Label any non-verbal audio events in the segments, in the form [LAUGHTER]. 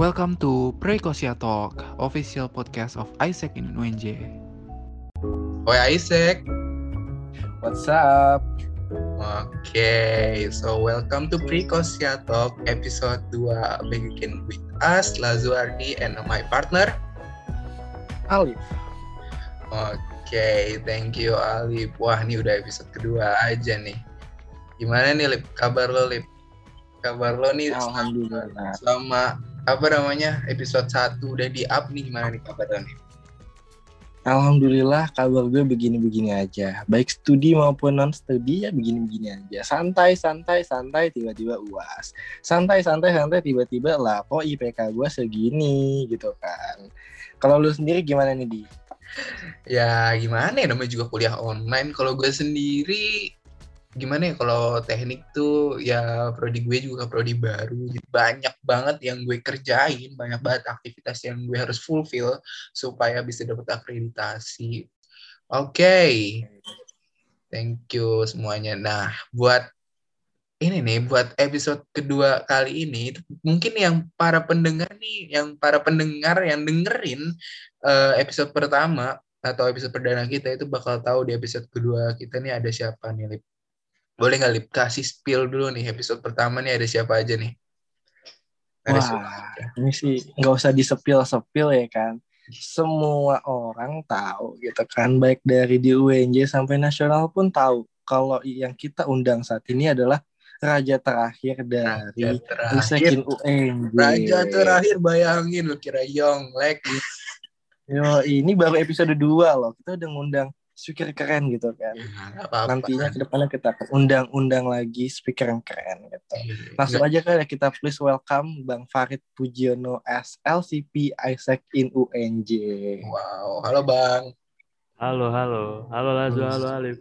Welcome to Prekosia Talk, official podcast of Isaac in UNJ. Oi Isaac. What's up? Oke, so welcome to Prekosia Talk episode 2 Begin with us, Lazuardi and my partner. Alif. Oke, thank you Alif. Wah, ini udah episode kedua aja nih. Gimana nih Lip? Kabar lo Lip? Kabar lo nih Alhamdulillah. selama apa namanya episode 1 udah di up nih gimana nih kabar lo nih? Alhamdulillah kabar gue begini-begini aja. Baik studi maupun non studi ya begini-begini aja. Santai, santai, santai tiba-tiba uas. Santai, santai, santai tiba-tiba lah kok IPK gue segini gitu kan. Kalau lu sendiri gimana nih di? Ya gimana ya namanya juga kuliah online. Kalau gue sendiri gimana ya kalau teknik tuh ya prodi gue juga prodi baru. Banyak banget yang gue kerjain banyak banget aktivitas yang gue harus fulfill supaya bisa dapat akreditasi. Oke. Thank you semuanya. Nah buat ini nih buat episode kedua kali ini mungkin yang para pendengar nih yang para pendengar yang dengerin uh, episode pertama atau episode perdana kita itu bakal tahu di episode kedua kita nih ada siapa nih Lip boleh nggak Lip kasih spill dulu nih episode pertama nih ada siapa aja nih? Ada Wah, siapa? ini sih nggak usah disepil-sepil ya kan. Semua orang tahu gitu kan, baik dari di UNJ sampai nasional pun tahu kalau yang kita undang saat ini adalah raja terakhir dari Usekin UNJ. Raja terakhir bayangin lu kira Yong Lek. Yo, ini baru episode 2 loh. Kita udah ngundang speaker keren gitu kan. Ya, apa -apa. Nantinya ke depannya kita undang-undang lagi speaker yang keren gitu. Ya, Langsung aja kali ya kita please welcome Bang Farid Pujiono as LCP Isaac in UNJ. Wow, halo Bang. Halo, halo. Halo Lazu, halo Alif.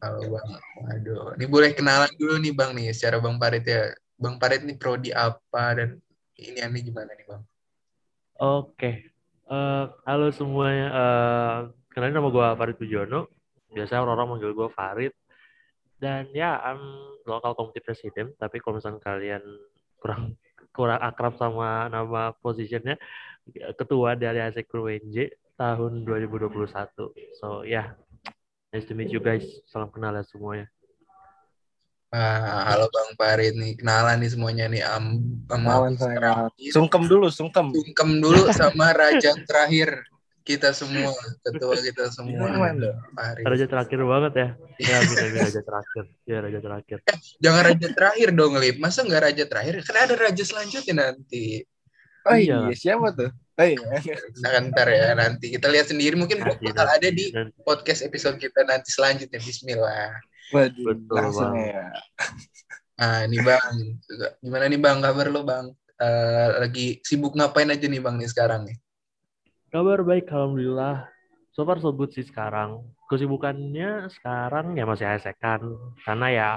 Halo Bang. Waduh, ini boleh kenalan dulu nih Bang nih secara Bang Farid ya. Bang Farid nih prodi apa dan ini aneh gimana nih Bang? Oke. Uh, halo semuanya. Uh, kenalin nama gue Farid Pujono. Biasanya orang-orang manggil gue Farid. Dan ya, I'm local committee president. Tapi kalau misalnya kalian kurang kurang akrab sama nama positionnya, ketua dari ASEC UNJ tahun 2021. So ya, yeah, nice to meet you guys. Salam kenal ya semuanya. Ah, halo Bang Farid nih, kenalan nih semuanya nih. Am, kenalan saya. Sungkem dulu, sungkem. Sungkem dulu sama raja terakhir kita semua, ketua kita semua. Raja terakhir banget ya. [LAUGHS] Ya, bisa raja terakhir. Ya, raja terakhir. Eh, jangan raja terakhir dong, Lip. Masa nggak raja terakhir? Kan ada raja selanjutnya nanti. Oh iya, siapa tuh? Oh iya. Nah, ntar ya, nanti kita lihat sendiri. Mungkin nanti, bakal nanti, ada di podcast episode kita nanti selanjutnya. Bismillah. Waduh, Betul, langsung bang. ya. Nah, ini Bang. Gimana nih Bang, kabar lo Bang? Uh, lagi sibuk ngapain aja nih Bang nih sekarang nih? Kabar baik, alhamdulillah. So far so good sih sekarang. Kesibukannya sekarang ya masih ASEC kan. Karena ya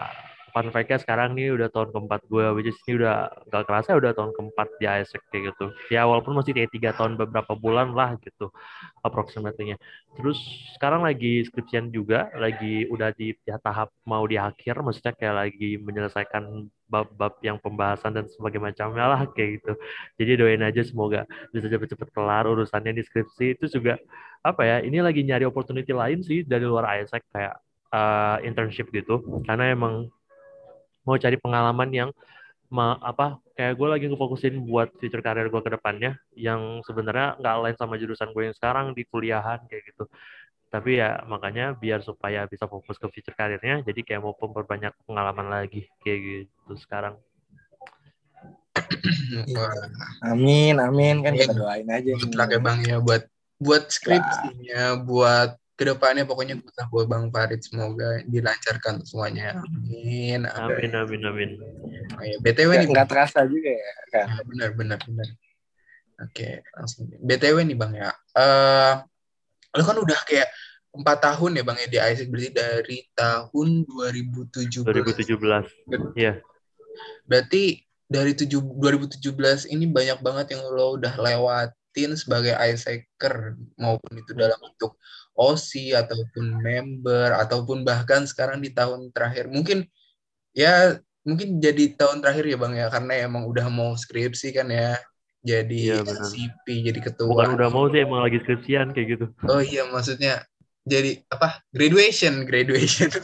fun fact-nya sekarang nih udah tahun keempat gue, which is ini udah gak kerasa udah tahun keempat di ASEC kayak gitu. Ya walaupun masih di tiga tahun beberapa bulan lah gitu approximately-nya. Terus sekarang lagi skripsian juga, lagi udah di ya, tahap mau di akhir, maksudnya kayak lagi menyelesaikan bab-bab yang pembahasan dan sebagainya macamnya lah kayak gitu. Jadi doain aja semoga bisa cepet-cepet kelar urusannya di skripsi itu juga apa ya ini lagi nyari opportunity lain sih dari luar ISEC kayak uh, internship gitu karena emang mau cari pengalaman yang ma apa kayak gue lagi ngefokusin buat future karir gue ke depannya yang sebenarnya nggak lain sama jurusan gue yang sekarang di kuliahan kayak gitu. Tapi ya makanya biar supaya bisa fokus ke future karirnya jadi kayak mau memperbanyak pengalaman lagi kayak gitu sekarang. [COUGHS] Amin amin. Kan kita doain aja mutlak ya bang ya buat buat skripsinya buat ke depannya pokoknya kita buat bang Farid semoga dilancarkan semuanya amin. Amin. Amin amin oh, ya, btw nih nggak terasa juga ya kan? Iya, benar benar benar. Oke langsung. Btw nih bang ya. Uh, lo kan udah kayak empat tahun ya bang ya di Isaac berarti dari tahun 2017 2017 iya. Berarti dari tujuh, 2017 ini banyak banget yang lo udah lewatin sebagai Isaacer maupun itu dalam bentuk OSI ataupun member ataupun bahkan sekarang di tahun terakhir mungkin ya mungkin jadi tahun terakhir ya bang ya karena emang udah mau skripsi kan ya jadi Iya, benar. CP jadi ketua Bukan udah mau sih emang lagi skripsian kayak gitu. oh iya maksudnya jadi apa graduation graduation [LAUGHS]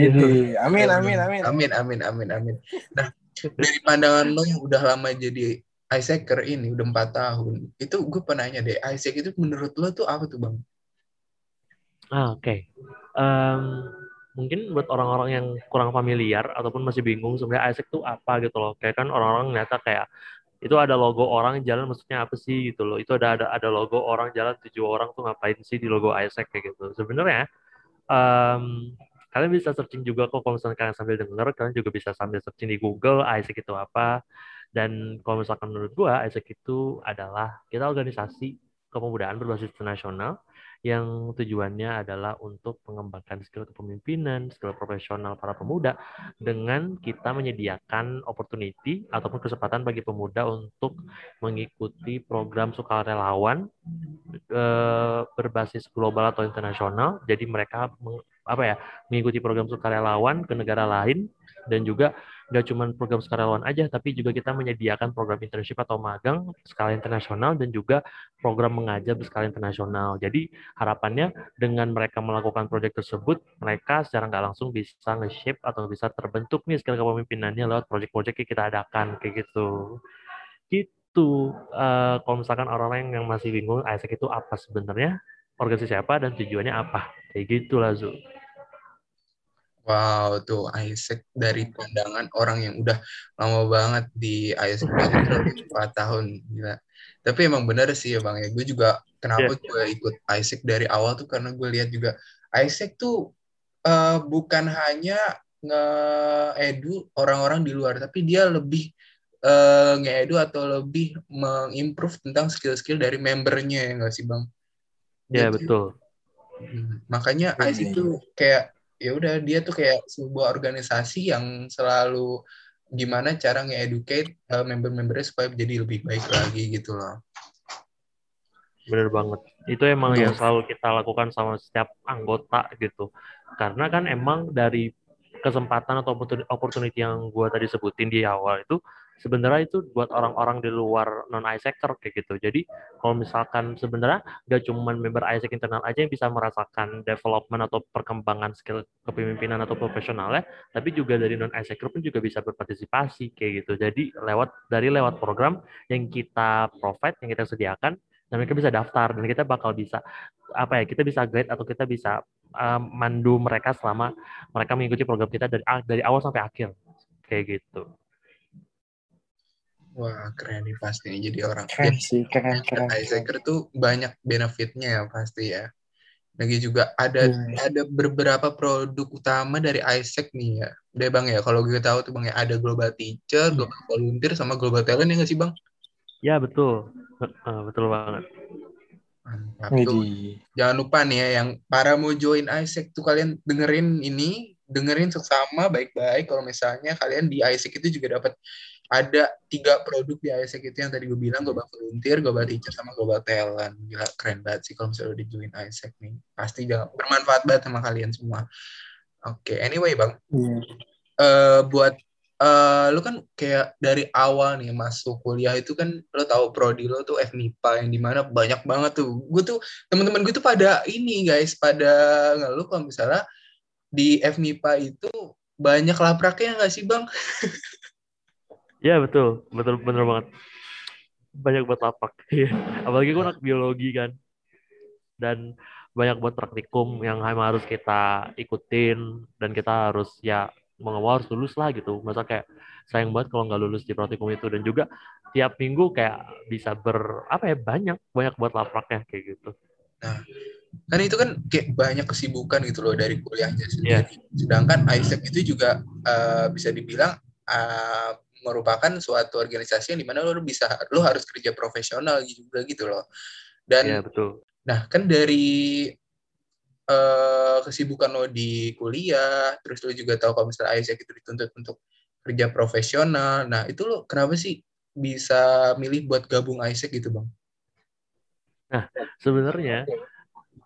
Ini, amin, amin, amin. amin amin amin amin nah dari pandangan lo yang udah lama jadi Isaacer ini udah empat tahun itu gue pernah nanya deh Isaac itu menurut lo tuh apa tuh bang Ah, oke. Em, mungkin buat orang-orang yang kurang familiar ataupun masih bingung sebenarnya Isaac itu apa gitu loh. Kayak kan orang-orang nyata kayak itu ada logo orang jalan maksudnya apa sih gitu loh. Itu ada ada ada logo orang jalan tujuh orang tuh ngapain sih di logo Isaac kayak gitu. Sebenarnya em, kalian bisa searching juga kok kalau misalnya kalian sambil denger, kalian juga bisa sambil searching di Google Isaac itu apa. Dan kalau misalkan menurut gua Isaac itu adalah kita organisasi kepemudaan berbasis internasional yang tujuannya adalah untuk mengembangkan skill kepemimpinan, skill profesional para pemuda dengan kita menyediakan opportunity ataupun kesempatan bagi pemuda untuk mengikuti program sukarelawan eh, berbasis global atau internasional. Jadi mereka apa ya mengikuti program sukarelawan ke negara lain dan juga nggak cuma program sukarelawan aja, tapi juga kita menyediakan program internship atau magang skala internasional dan juga program mengajar berskala internasional. Jadi harapannya dengan mereka melakukan proyek tersebut, mereka secara nggak langsung bisa nge-shape atau bisa terbentuk nih skill kepemimpinannya lewat proyek-proyek yang kita adakan kayak gitu. Gitu. Eh, kalau misalkan orang-orang yang masih bingung Isaac itu apa sebenarnya, organisasi apa dan tujuannya apa, kayak gitu lah Zu. Wow, tuh Isaac dari pandangan orang yang udah lama banget di Isaac 4 tahun, gila. Tapi emang bener sih ya Bang ya, gue juga kenapa gue ikut Isaac dari awal tuh karena gue lihat juga Isaac tuh eh, bukan hanya nge-edu orang-orang di luar, tapi dia lebih eh, nge-edu atau lebih mengimprove tentang skill-skill dari membernya ya nggak sih Bang? Ya Jadi, betul. Hmm, Makanya Betul. Isaac tuh kayak ya udah dia tuh kayak sebuah organisasi yang selalu gimana cara nge-educate uh, member-membernya supaya jadi lebih baik lagi gitu loh. Bener banget. Itu emang yang selalu kita lakukan sama setiap anggota gitu. Karena kan emang dari kesempatan atau opportun- opportunity yang gue tadi sebutin di awal itu sebenarnya itu buat orang-orang di luar non sector kayak gitu. Jadi kalau misalkan sebenarnya gak cuma member ISEC internal aja yang bisa merasakan development atau perkembangan skill kepemimpinan atau profesionalnya, tapi juga dari non ISEC pun juga bisa berpartisipasi kayak gitu. Jadi lewat dari lewat program yang kita provide, yang kita sediakan, dan mereka bisa daftar dan kita bakal bisa apa ya kita bisa guide atau kita bisa uh, mandu mereka selama mereka mengikuti program kita dari dari awal sampai akhir kayak gitu. Wah keren nih pasti jadi orang. Keren sih, keren, keren. Isaacer tuh banyak benefitnya ya pasti ya. Lagi juga ada Hmm. ada beberapa produk utama dari Isaac nih ya. Udah bang ya, kalau gue tahu tuh bang ya ada Global Teacher, Global Volunteer, sama Global Talent ya nggak sih bang? Ya betul, Uh, betul banget. Mantap. Tuh, jangan lupa nih ya yang para mau join Isaac tuh kalian dengerin ini dengerin seksama baik-baik kalau misalnya kalian di Isaac itu juga dapat ada tiga produk di Isaac itu yang tadi gue bilang global volunteer, global teacher sama global talent. Gila keren banget sih kalau misalnya udah join Isaac nih. Pasti jangan bermanfaat banget sama kalian semua. Oke anyway bang. Iya. eh buat eh lu kan kayak dari awal nih masuk kuliah itu kan lo tahu prodi lo tuh FMIPA yang di mana banyak banget tuh. Gue tuh teman-teman gue tuh pada ini guys pada ngeluh kalau misalnya di FMIPA itu banyak lapraknya nggak sih bang? [LAUGHS] Ya betul, betul bener banget. Banyak buat lapak. [LAUGHS] Iya. Apalagi gue anak biologi kan. Dan banyak buat praktikum yang harus kita ikutin dan kita harus ya mau nggak mau harus lulus lah gitu. Masa kayak sayang banget kalau nggak lulus di praktikum itu dan juga tiap minggu kayak bisa ber apa ya banyak banyak buat lapaknya kayak gitu. Kan itu kan kayak banyak kesibukan gitu loh dari kuliahnya sendiri. Sedangkan Isaac itu juga eh, bisa dibilang eh, merupakan suatu organisasi yang di mana lo bisa lo harus kerja profesional juga gitu loh. Dan Iya betul. Nah, kan dari eh, kesibukan lo di kuliah, terus lo juga tahu kalau misalnya Isaac itu dituntut untuk kerja profesional. Nah, itu lo kenapa sih bisa milih buat gabung Isaac gitu, Bang? Sebenarnya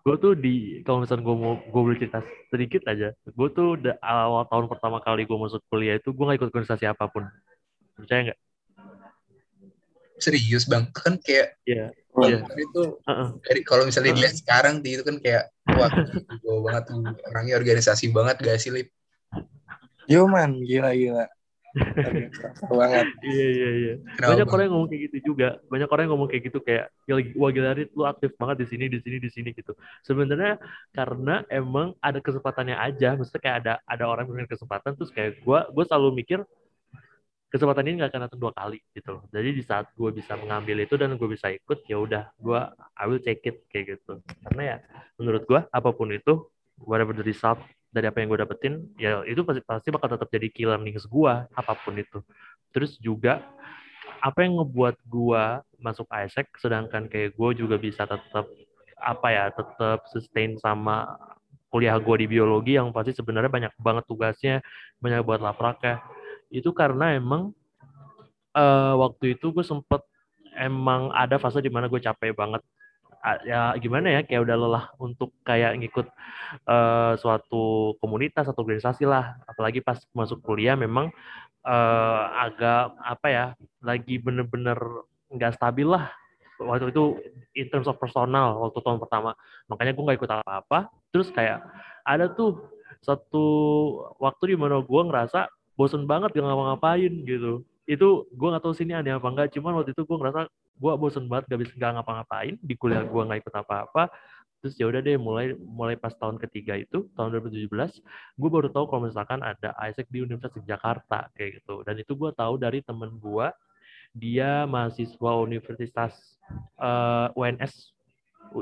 gue tuh di kalau misalnya gue mau gue boleh cerita sedikit aja gue tuh awal tahun pertama kali gue masuk kuliah itu gue gak ikut organisasi apa pun percaya nggak serius bang kan kayak Iya. Bang, Iya. itu Heeh. dari kalau misalnya Heeh. dilihat sekarang di itu kan kayak wah gue banget tuh orangnya organisasi banget gak sih Lip? Yo man, gila gila. Banget. Iya iya iya. Kenapa, Banyak orang yang ngomong kayak gitu juga. Banyak orang yang ngomong kayak gitu kayak "Gila, wah gila Rit, lu aktif banget di sini di sini di sini gitu. Sebenarnya karena emang ada kesempatannya aja. Maksudnya kayak ada ada orang yang punya kesempatan terus kayak gua gua selalu mikir kesempatan ini nggak akan datang dua kali gitu loh. Jadi di saat gue bisa mengambil itu dan gue bisa ikut ya udah gue I will take it kayak gitu. Karena ya menurut gue apa pun itu whatever the result dari apa yang gue dapetin ya itu pasti pasti bakal tetap jadi key learnings gue apa pun itu. Terus juga apa yang ngebuat gue masuk ISEC sedangkan kayak gue juga bisa tetap apa ya tetap sustain sama kuliah gue di biologi yang pasti sebenarnya banyak banget tugasnya banyak buat lapraknya itu karena emang eh, waktu itu gue sempet emang ada fase di mana gue capek banget. Ya gimana ya kayak udah lelah untuk kayak ngikut eh, suatu komunitas atau organisasi lah. Apalagi pas masuk kuliah memang eh, agak apa ya lagi bener-bener nggak stabil lah. Waktu itu in terms of personal waktu tahun pertama. Makanya gue nggak ikut apa-apa. Terus kayak ada tuh satu waktu di mana gue ngerasa bosen banget gak ngapa-ngapain gitu. Itu gue nggak tahu sini aneh apa enggak cuman waktu itu gue ngerasa gue bosen banget gak bisa gak ngapa-ngapain di kuliah gue nggak ikut apa-apa. Terus ya udah deh mulai mulai pas tahun ketiga itu tahun 2017 gue baru tahu kalau misalkan ada Isaac di Universitas Jakarta kayak gitu. Dan itu gue tahu dari temen gue dia mahasiswa Universitas eh, UNS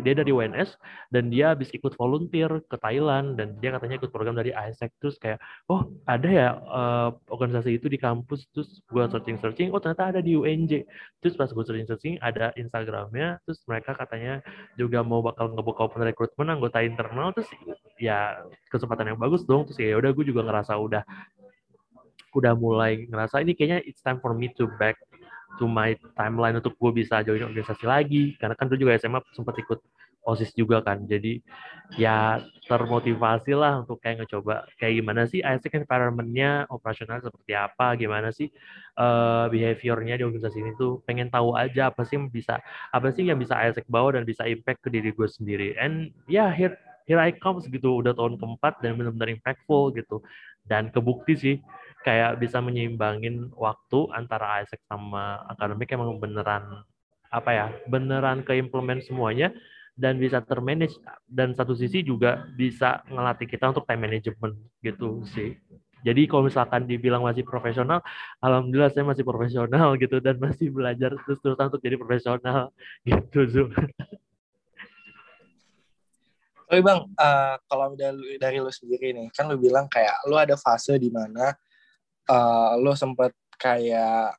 dia dari UNS dan dia habis ikut volunteer ke Thailand dan dia katanya ikut program dari ISEC terus kayak oh ada ya eh, organisasi itu di kampus. Terus gue searching searching oh ternyata ada di UNJ terus pas gue searching searching ada Instagramnya terus mereka katanya juga mau bakal ngebuka open recruitment anggota internal terus ya kesempatan yang bagus dong. Terus ya udah gue juga ngerasa udah udah mulai ngerasa ini kayaknya it's time for me to back to my timeline untuk gue bisa join organisasi lagi. Karena kan dulu juga SMA sempat ikut osis juga kan. Jadi ya termotivasi lah untuk kayak ngecoba kayak gimana sih ISEC environment-nya operasional seperti apa gimana sih eh, behavior-nya di organisasi ini tuh. Pengen tahu aja apa sih yang bisa apa sih yang bisa ISEC bawa dan bisa impact ke diri gue sendiri. And ya here here I comes gitu. Udah tahun keempat dan benar-benar impactful gitu. Dan kebukti sih kayak bisa menyeimbangin waktu antara ISEC sama akademik emang beneran apa ya beneran keimplement semuanya dan bisa termanage dan satu sisi juga bisa ngelatih kita untuk time management gitu sih jadi kalau misalkan dibilang masih profesional alhamdulillah saya masih profesional [LAUGHS] gitu dan masih belajar terus terusan untuk jadi profesional [LAUGHS] gitu Zul. Tapi bang, eh, kalau dari, dari lu sendiri nih, kan lu bilang kayak lu ada fase di mana eh, lu sempet kayak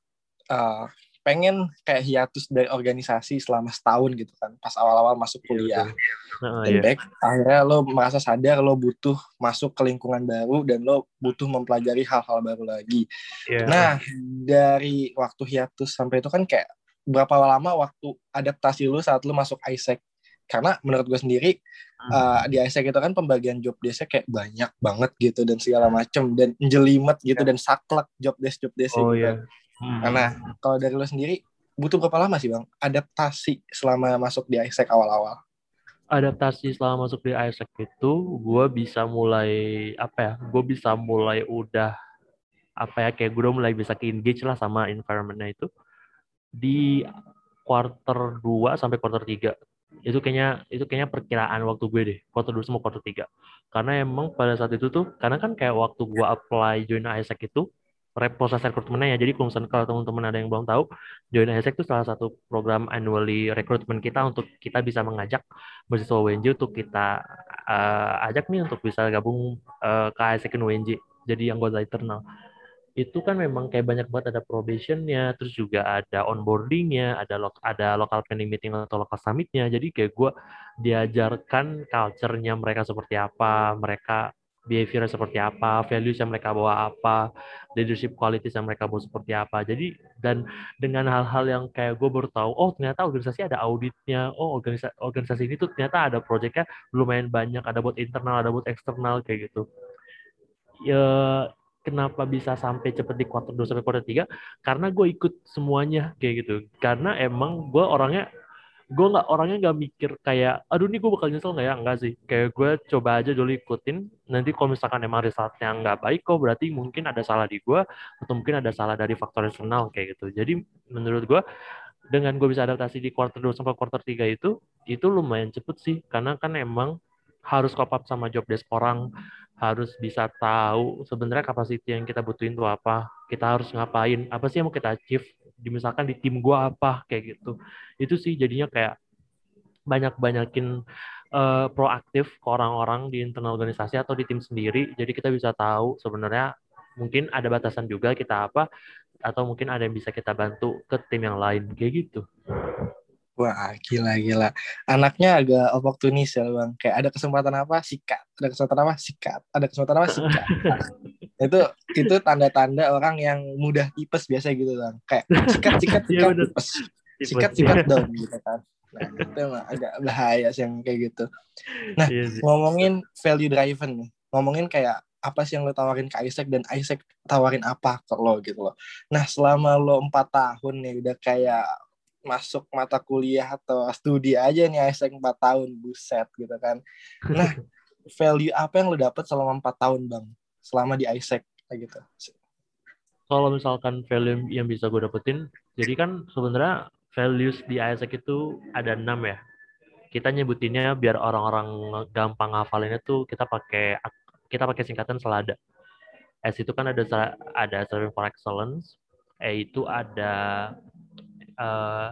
eh, pengen kayak hiatus dari organisasi selama setahun gitu kan, pas awal-awal masuk kuliah. Nah, Dan iya. back, akhirnya lo merasa sadar lo butuh masuk ke lingkungan baru dan lo butuh mempelajari hal-hal baru lagi. Iya. Nah, dari waktu hiatus sampai itu kan kayak berapa lama waktu adaptasi lu saat lu masuk ISEC? Karena menurut gue sendiri uh, di ISEC itu kan pembagian job desk kayak banyak banget gitu dan segala macem dan jelimet gitu dan saklek job desk job desk oh gitu. iya Hmm. Nah, kalau dari lu sendiri butuh berapa lama sih bang adaptasi selama masuk di ISEC awal-awal? adaptasi selama masuk di ISEC itu gue bisa mulai apa ya gue bisa mulai udah apa ya kayak gue udah mulai bisa ke engage lah sama environmentnya itu di quarter 2 sampai quarter 3 itu kayaknya itu kayaknya perkiraan waktu gue deh quarter 2 sama quarter 3 karena emang pada saat itu tuh karena kan kayak waktu gue apply join ISEC itu proses rekrutmennya ya. Jadi kalau misalnya kalau teman-teman ada yang belum tahu join ISEC itu salah satu program annually rekrutmen kita untuk kita bisa mengajak mahasiswa UNJ untuk kita eh, ajak nih untuk bisa gabung eh, ke ISEC UNJ jadi anggota internal itu kan memang kayak banyak banget ada probationnya terus juga ada onboardingnya ada lo ada local planning meeting atau local summitnya jadi kayak gue diajarkan culture-nya mereka seperti apa mereka behavior seperti apa, values yang mereka bawa apa, leadership qualities yang mereka bawa seperti apa. Jadi dan dengan hal-hal yang kayak gue baru tahu, oh ternyata organisasi ada auditnya, oh organisasi organisasi ini tuh ternyata ada proyeknya lumayan banyak, ada buat internal, ada buat eksternal kayak gitu. Ya kenapa bisa sampai cepet di kuartal 2 sampai kuartal 3? Karena gue ikut semuanya kayak gitu. Karena emang gue orangnya gue nggak orangnya nggak mikir kayak aduh nih gue bakal nyesel nggak ya? Enggak sih. Kayak gue coba aja dulu ikutin. Nanti kalau misalkan emang resultnya nggak baik kok berarti mungkin ada salah di gue atau mungkin ada salah dari faktor eksternal kayak gitu. Jadi menurut gue dengan gue bisa adaptasi di quarter 2 sampai quarter 3 itu itu lumayan cepet sih. Karena kan emang harus cope up sama job desk orang harus bisa tahu sebenarnya kapasiti yang kita butuhin itu apa kita harus ngapain apa sih yang mau kita achieve misalkan di tim gue apa kayak gitu. Itu sih jadinya kayak banyak banyakin uh, proaktif ke orang-orang di internal organisasi atau di tim sendiri. Jadi kita bisa tahu sebenarnya mungkin ada batasan juga kita apa atau mungkin ada yang bisa kita bantu ke tim yang lain kayak gitu Wah, gila gila. Anaknya agak oportunis ya, Bang. Kayak ada kesempatan apa, sikat. Ada kesempatan apa, sikat. Ada kesempatan apa, sikat. [LAUGHS] itu itu tanda-tanda orang yang mudah tipes biasa gitu, Bang. Kayak sikat, sikat, [LAUGHS] sikat, ya, tipes. Sikat, sikat [LAUGHS] dong gitu kan. Nah, itu emang agak bahaya sih yang kayak gitu. Nah, iya ngomongin value driven nih. Ngomongin kayak apa sih yang lo tawarin ke Isaac dan Isaac tawarin apa ke lo gitu loh. Nah selama lo empat tahun nih udah kayak masuk mata kuliah atau studi aja nih Isaac 4 tahun buset gitu kan. Nah [LAUGHS] value apa yang lo dapet selama 4 tahun bang? Selama di Isaac gitu. Kalau misalkan value yang bisa gue dapetin jadi kan sebenarnya values di Isaac itu ada enam ya. Kita nyebutinnya biar orang-orang gampang ngafalinnya tuh kita pakai kita pakai singkatan selada. S itu kan ada ada serving for excellence E itu ada uh,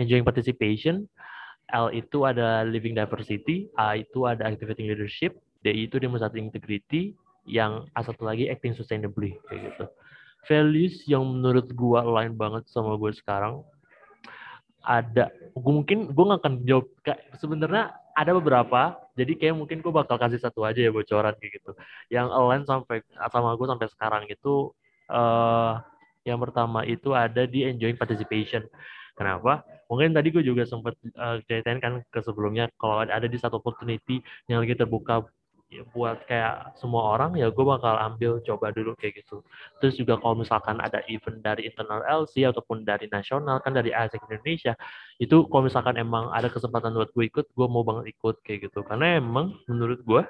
enjoying participation, L itu ada living diversity, A itu ada activating leadership, D itu demonstrating integrity, yang A satu lagi acting sustainably kayak gitu. Values yang menurut gua lain banget sama gue sekarang ada gue mungkin gue nggak akan jawab sebenarnya ada beberapa jadi kayak mungkin gue bakal kasih satu aja ya bocoran kayak gitu yang align sampai sama gue sampai sekarang itu uh, yang pertama itu ada di enjoying participation. Kenapa? Mungkin tadi gue juga sempat uh, ceritain kan ke sebelumnya kalau ada di satu opportunity yang lagi terbuka ya, buat kayak semua orang ya gue bakal ambil coba dulu kayak gitu. Terus juga kalau misalkan ada event dari internal LC ataupun dari nasional kan dari ASEC Indonesia itu kalau misalkan emang ada kesempatan buat gue ikut gue mau banget ikut kayak gitu karena emang menurut gue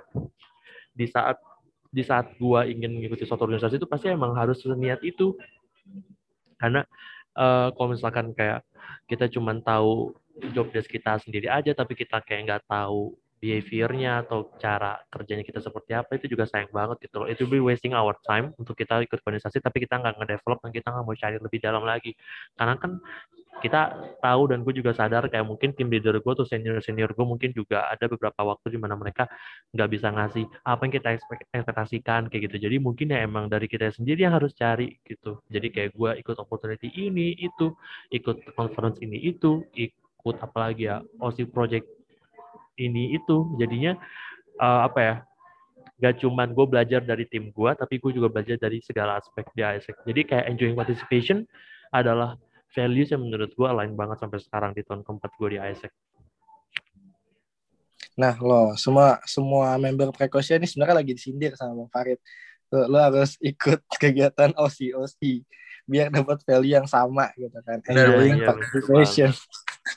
di saat di saat gue ingin mengikuti suatu organisasi itu pasti emang harus niat itu karena uh, kalau misalkan kayak kita cuma tahu job desk kita sendiri aja, tapi kita kayak nggak tahu behaviornya atau cara kerjanya kita seperti apa itu juga sayang banget gitu loh. Itu be wasting our time untuk kita ikut organisasi tapi kita nggak ngedevelop dan kita nggak mau cari lebih dalam lagi. Karena kan kita tahu dan gue juga sadar kayak mungkin tim leader gue tuh senior senior gue mungkin juga ada beberapa waktu di mana mereka nggak bisa ngasih apa yang kita ekspektasikan kayak gitu. Jadi mungkin ya emang dari kita sendiri yang harus cari gitu. Jadi kayak gue ikut opportunity ini itu ikut conference ini itu ikut apalagi ya OSI project ini itu. Jadinya uh, apa ya gak cuman gue belajar dari tim gue tapi gue juga belajar dari segala aspek di ASEC jadi kayak enjoying participation adalah values yang menurut gue lain banget sampai sekarang di tahun keempat gue di ISEC. Nah lo semua semua member Prekosia ini sebenarnya lagi disindir sama Bang Farid. Lo, lo harus ikut [LAUGHS] kegiatan OSI OSI biar dapat value yang sama gitu kan. Enjoying ya, participation.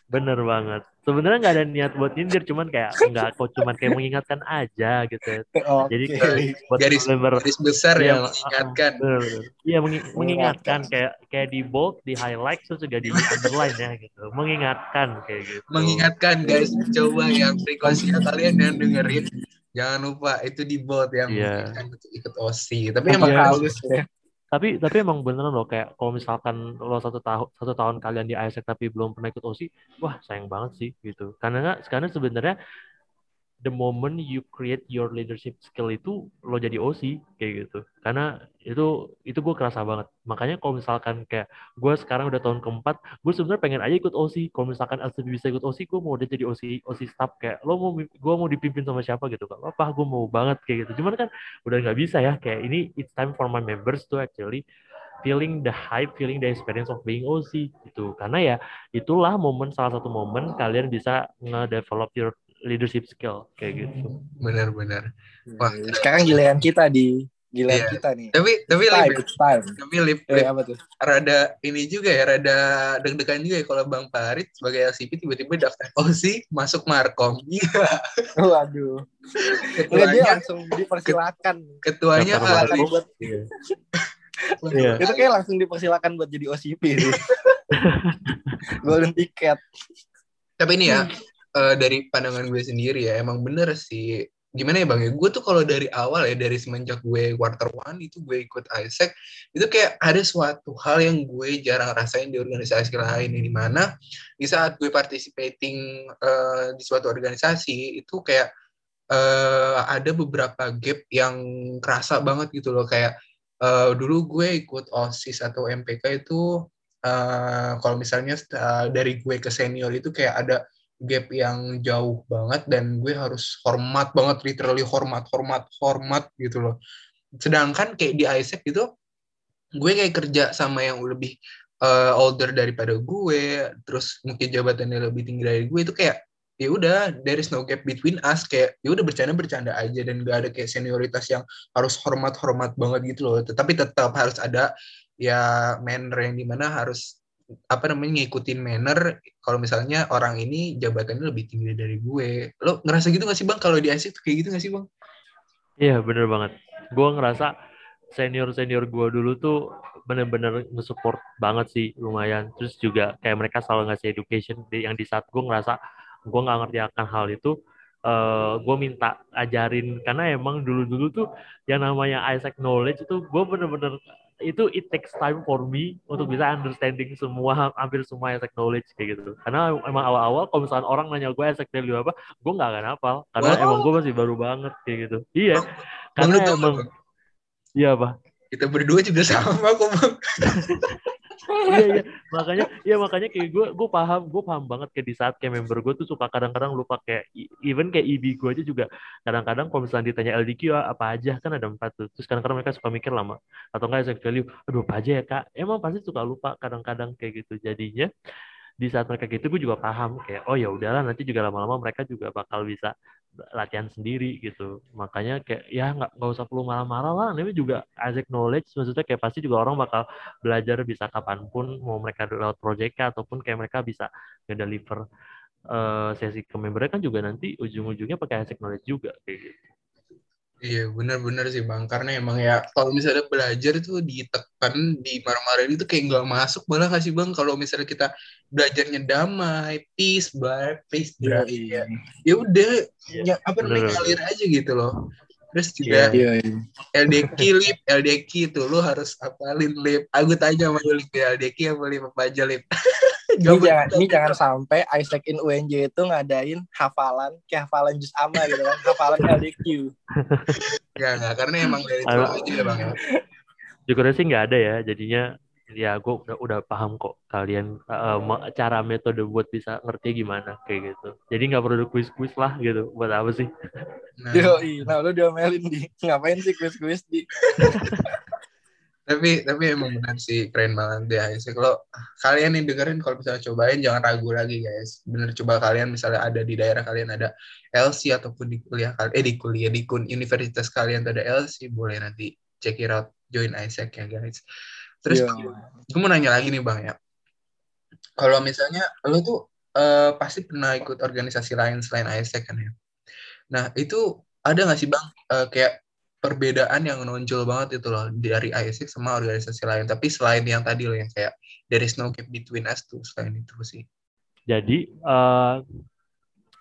Bener banget. Sebenarnya nggak ada niat buat nyindir, cuman kayak nggak kok cuman kayak mengingatkan aja gitu. Okay. Jadi buat garis, member, garis besar ya, mengingatkan. Iya meng, mengingatkan kayak kayak di bold, di highlight terus juga di underline ya gitu. Mengingatkan kayak gitu. Mengingatkan guys, coba yang frekuensi kalian yang dengerin jangan lupa itu di bold yang yeah. ikut OSI. Tapi emang yeah. halus ya tapi tapi emang beneran loh kayak kalau misalkan lo satu tahun satu tahun kalian di ISEC tapi belum pernah ikut OSI wah sayang banget sih gitu. Karena sekarang sebenarnya the moment you create your leadership skill itu lo jadi OC kayak gitu. Karena itu itu gue kerasa banget. Makanya kalau misalkan kayak gue sekarang udah tahun keempat gue sebenarnya pengen aja ikut OC kalau misalkan LCB bisa ikut OC gue mau udah jadi OC OC staff. Kayak lo mau gue mau dipimpin sama siapa gitu. Gak apa gue mau banget kayak gitu. Cuman kan udah nggak bisa ya. Kayak ini it's time for my members to actually feeling the hype, feeling the experience of being OC gitu. Karena ya itulah momen salah satu momen kalian bisa nge-develop your leadership skill kayak gitu. Benar-benar. Wah, sekarang giliran kita di giliran Iya. kita nih. Tapi tapi It's time, Lip, it's time. tapi Lip, Lip, apa tuh? rada ini juga ya, rada deg-degan juga ya kalau Bang Farid sebagai LCP tiba-tiba daftar OC masuk Markom. Iya, [LAUGHS] Waduh. Enggak dia ketuanya langsung dipersilakan. ketuanya buat Iya. Iya. itu kayak langsung dipersilakan buat jadi OCP itu. [LAUGHS] Golden ticket. Tapi ini ya eh, dari pandangan gue sendiri ya emang bener sih. Gimana ya bang ya? Gue tuh kalau dari awal ya dari semenjak gue quarter one itu gue ikut Isaac itu kayak ada suatu hal yang gue jarang rasain di organisasi lain di mana di saat gue participating eh, di suatu organisasi itu kayak eh, ada beberapa gap yang kerasa banget gitu loh. Kayak eh, dulu gue ikut OSIS atau MPK itu eh, kalau misalnya eh, dari gue ke senior itu kayak ada gap yang jauh banget dan gue harus hormat banget literally hormat hormat hormat gitu loh. Sedangkan kayak di Isaac itu gue kayak kerja sama yang lebih uh, older daripada gue terus mungkin jabatannya lebih tinggi dari gue itu kayak ya udah there is no gap between us kayak ya udah bercanda bercanda aja dan gak ada kayak senioritas yang harus hormat hormat banget gitu loh. Tetapi tetap harus ada ya manner yang di mana harus apa namanya ngikutin manner kalau misalnya orang ini jabatannya lebih tinggi dari gue lo ngerasa gitu gak sih bang kalau di IC tuh kayak gitu gak sih bang Iya bener banget. Gue ngerasa senior senior gue dulu tuh bener-bener nge-support banget sih lumayan. Terus juga kayak mereka selalu ngasih education yang di saat gue ngerasa gue nggak ngerti akan hal itu. eh gue minta ajarin karena emang dulu-dulu tuh yang namanya Isaac knowledge itu gue bener-bener itu it takes time for me untuk bisa understanding semua hampir semua Isaac knowledge kayak gitu. Karena emang awal-awal kalau misalnya orang nanya gue Isaac value apa gue nggak akan hafal. Karena Wow. emang gue masih baru banget kayak gitu. Iya. Karena emang iya pak. Kita berdua juga sama kok bang [LAUGHS] iya iya. Makanya iya makanya kayak gue gue paham gue paham banget kayak di saat kayak member gue tuh suka kadang-kadang lupa kayak even kayak IB gue aja juga kadang-kadang kalau misalnya ditanya LDQ ah, apa aja? Kan ada empat tuh. Terus kadang-kadang mereka suka mikir lama. Atau enggak exact value aduh apa aja ya kak? Emang pasti suka lupa kadang-kadang kayak gitu jadinya di saat mereka gitu gue juga paham kayak oh ya udahlah nanti juga lama-lama mereka juga bakal bisa latihan sendiri gitu makanya kayak ya nggak nggak usah perlu marah-marah lah ini juga Isaac knowledge maksudnya kayak pasti juga orang bakal belajar bisa kapan pun mau mereka lewat project ataupun kayak mereka bisa ngedeliver eh, sesi ke membernya kan juga nanti ujung-ujungnya pakai Isaac knowledge juga kayak gitu. Iya benar-benar sih bang. Karena emang ya kalau misalnya belajar itu ditekan di marah-marahin itu kayak nggak masuk malah kasih bang? Kalau misalnya kita belajarnya damai peace bye peace bye Iya, ya udah Iya, ya apa namanya ngalir aja gitu loh. Terus juga iya, iya. LDK lip LDK itu lu harus hafalin lip. Aku tanya sama lip LDK apa lip? Apa aja lip [LAUGHS] Ini jangan, ini jangan sampai Isaac in UNJ itu ngadain hafalan kayak hafalan jus ama gitu kan, hafalan LDQ. Nggak, nggak, karena emang dari itu aja ya bang ya Syukurnya sih nggak ada ya, jadinya ya gue udah udah paham kok kalian ma- cara metode buat bisa ngerti gimana kayak gitu. Jadi nggak perlu kuis-kuis lah gitu. Buat apa sih? nah, Yoi, nah lu diomelin di ngapain sih kuis-kuis di tapi tapi emang benar sih keren banget ya Isaac kalau kalian yang dengerin kalau misalnya cobain jangan ragu lagi guys. Bener coba kalian misalnya ada di daerah kalian ada LC ataupun di kuliah kalian eh di kuliah di kun- universitas kalian tuh ada LC boleh nanti check it out join Isaac ya guys. Terus Iya. gue mau nanya lagi nih bang ya. Kalau misalnya lo tuh eh, pasti pernah ikut organisasi lain selain Isaac kan ya? Nah itu ada nggak sih bang eh, kayak perbedaan yang menonjol banget itu loh dari Isaac sama organisasi lain. Tapi selain yang tadi loh yang kayak there is no gap between us tuh selain itu sih. Jadi eh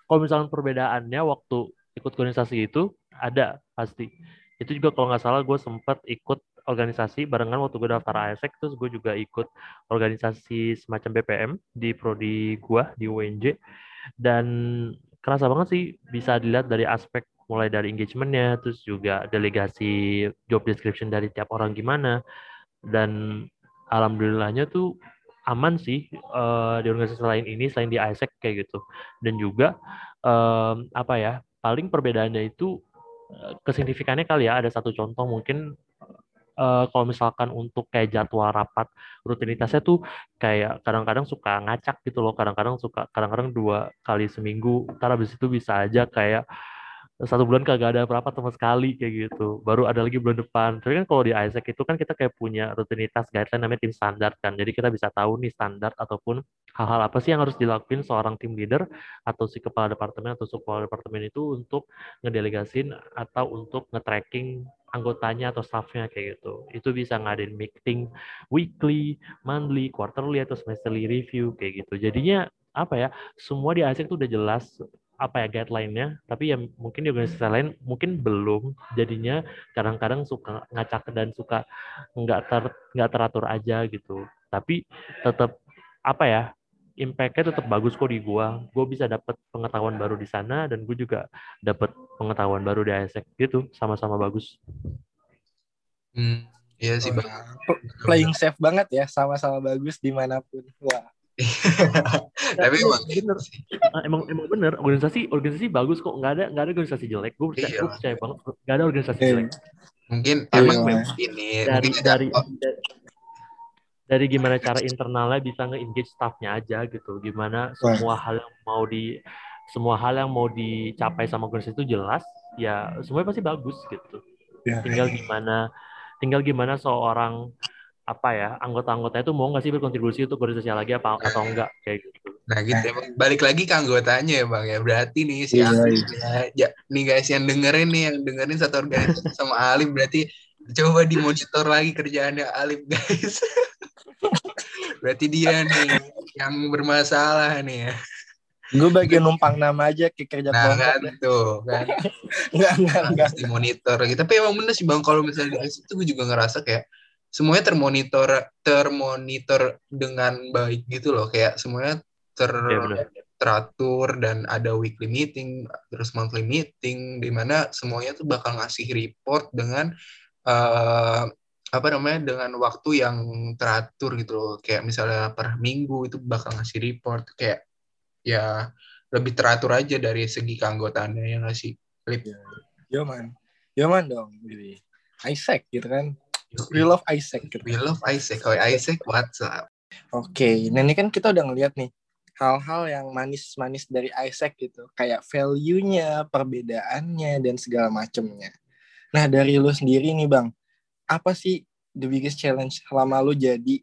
kalau misalnya perbedaannya waktu ikut organisasi itu ada pasti. Itu juga kalau nggak salah gue sempat ikut organisasi barengan waktu gue daftar ASEC terus gue juga ikut organisasi semacam BPM di prodi gue di UNJ dan kerasa banget sih bisa dilihat dari aspek mulai dari engagementnya, terus juga delegasi job description dari tiap orang gimana, dan alhamdulillahnya tuh aman sih uh, di organisasi lain ini selain di ISEC kayak gitu, dan juga um, apa ya paling perbedaannya itu kesignifikannya kali ya ada satu contoh mungkin uh, kalau misalkan untuk kayak jadwal rapat rutinitasnya tuh kayak kadang-kadang suka ngacak gitu loh kadang-kadang suka kadang-kadang dua kali seminggu ntar habis itu bisa aja kayak satu bulan kagak ada berapa sama sekali kayak gitu. Baru ada lagi bulan depan. Tapi kan kalau di Isaac itu kan kita kayak punya rutinitas guideline namanya tim standar kan. Jadi kita bisa tahu nih standar ataupun hal-hal apa sih yang harus dilakuin seorang tim leader atau si kepala departemen atau kepala departemen itu untuk ngedelegasin atau untuk nge-tracking anggotanya atau staffnya kayak gitu. Itu bisa ngadain meeting weekly monthly quarterly atau semesterly review kayak gitu. Jadinya apa ya semua di Isaac tuh udah jelas apa ya guideline-nya. Tapi ya mungkin di organisasi lain mungkin belum. Jadinya kadang-kadang suka ngacak dan suka nggak ter nggak teratur aja gitu. Tapi tetap apa ya impact-nya tetap bagus kok di gua. Gua bisa dapat pengetahuan baru di sana dan gue juga dapat pengetahuan baru di ASEC gitu. Sama-sama bagus. Hmm, iya sih bang. Playing safe banget ya sama-sama bagus di mana pun. Wah. [LAUGHS] Tapi emang bener. ah, emang emang bener. Organisasi organisasi bagus kok. Nggak ada nggak ada organisasi jelek. Gue percaya, iya. gue percaya banget. Nggak ada organisasi iya. jelek. Mungkin iya. emang ini dari mungkin dari, oh. Dari gimana cara internalnya bisa nge-engage staffnya aja gitu gimana semua hal yang mau di semua hal yang mau dicapai sama organisasi itu jelas ya semuanya pasti bagus gitu ya. tinggal gimana tinggal gimana seorang apa ya anggota-anggotanya itu mau nggak sih berkontribusi untuk organisasi lagi apa atau enggak kayak gitu. Nah gitu ya, balik lagi ke anggotanya ya bang ya berarti nih si iya, Alif iya. ya, nih guys yang dengerin nih yang dengerin satu organisasi sama Alif berarti coba dimonitor lagi kerjaannya Alif guys. [LAUGHS] berarti dia nih yang bermasalah nih ya. Gue bagian numpang nama aja ke kerja nah, kelompok. Kan, tuh kan. enggak, enggak, enggak. Dimonitor gitu. Tapi emang bener sih Bang, kalau misalnya di situ gue juga ngerasa kayak semuanya termonitor termonitor dengan baik gitu loh kayak semuanya ter ya, teratur dan ada weekly meeting terus monthly meeting di mana semuanya tuh bakal ngasih report dengan uh, apa namanya dengan waktu yang teratur gitu loh kayak misalnya per minggu itu bakal ngasih report kayak ya lebih teratur aja dari segi keanggotaannya yang ngasih lip ya, ya man ya man dong jadi Isaac gitu kan We love Isaac. Gitu. We love Isaac. Oh, Isaac, what's up? Oke, okay. nah ini kan kita udah ngeliat nih hal-hal yang manis-manis dari Isaac gitu, kayak value-nya, perbedaannya, dan segala macemnya. Nah dari lu sendiri nih bang, apa sih the biggest challenge selama lu jadi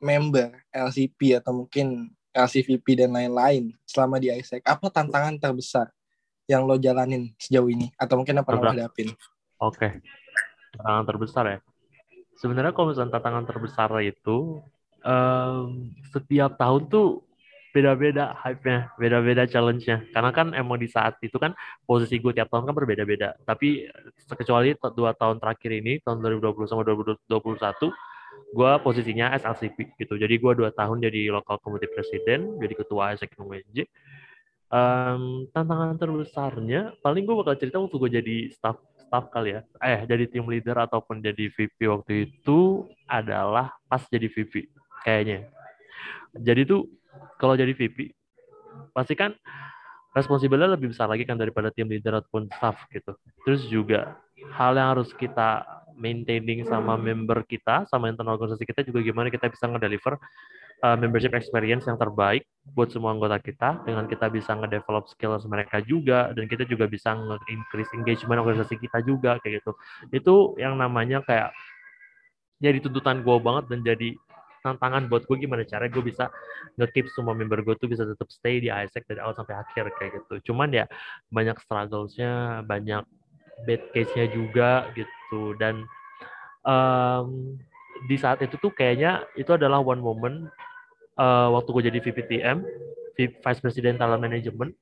member LCP atau mungkin LCVP dan lain-lain selama di Isaac? Apa tantangan terbesar yang lo jalanin sejauh ini? Atau mungkin apa yang lo hadapin? Oke, okay. tantangan terbesar ya sebenarnya kalau misalnya tantangan terbesar itu um, setiap tahun tuh beda-beda hype-nya, beda-beda challenge-nya. Karena kan emang di saat itu kan posisi gue tiap tahun kan berbeda-beda. Tapi kecuali dua tahun terakhir ini, tahun 2020 sama 2021, gue posisinya SLCP gitu. Jadi gue dua tahun jadi local community president, jadi ketua SEC UNJ. Um, tantangan terbesarnya, paling gue bakal cerita waktu gue jadi staff staff kali ya, eh jadi tim leader ataupun jadi VP waktu itu adalah pas jadi VP kayaknya. Jadi tuh kalau jadi VP pasti kan responsibilnya lebih besar lagi kan daripada tim leader ataupun staff gitu. Terus juga hal yang harus kita maintaining sama member kita, sama internal organisasi kita juga gimana kita bisa ngedeliver uh, membership experience yang terbaik buat semua anggota kita dengan kita bisa ngedevelop skills mereka juga dan kita juga bisa nge-increase engagement organisasi kita juga kayak gitu itu yang namanya kayak jadi tuntutan gue banget dan jadi tantangan buat gue gimana cara gue bisa nge-keep semua member gue tuh bisa tetap stay di ISEC dari awal sampai akhir kayak gitu. Cuman ya banyak strugglesnya banyak bad case-nya juga gitu. Dan um, di saat itu tuh kayaknya itu adalah one moment uh, waktu gue jadi VPTM, Vice President Talent Management,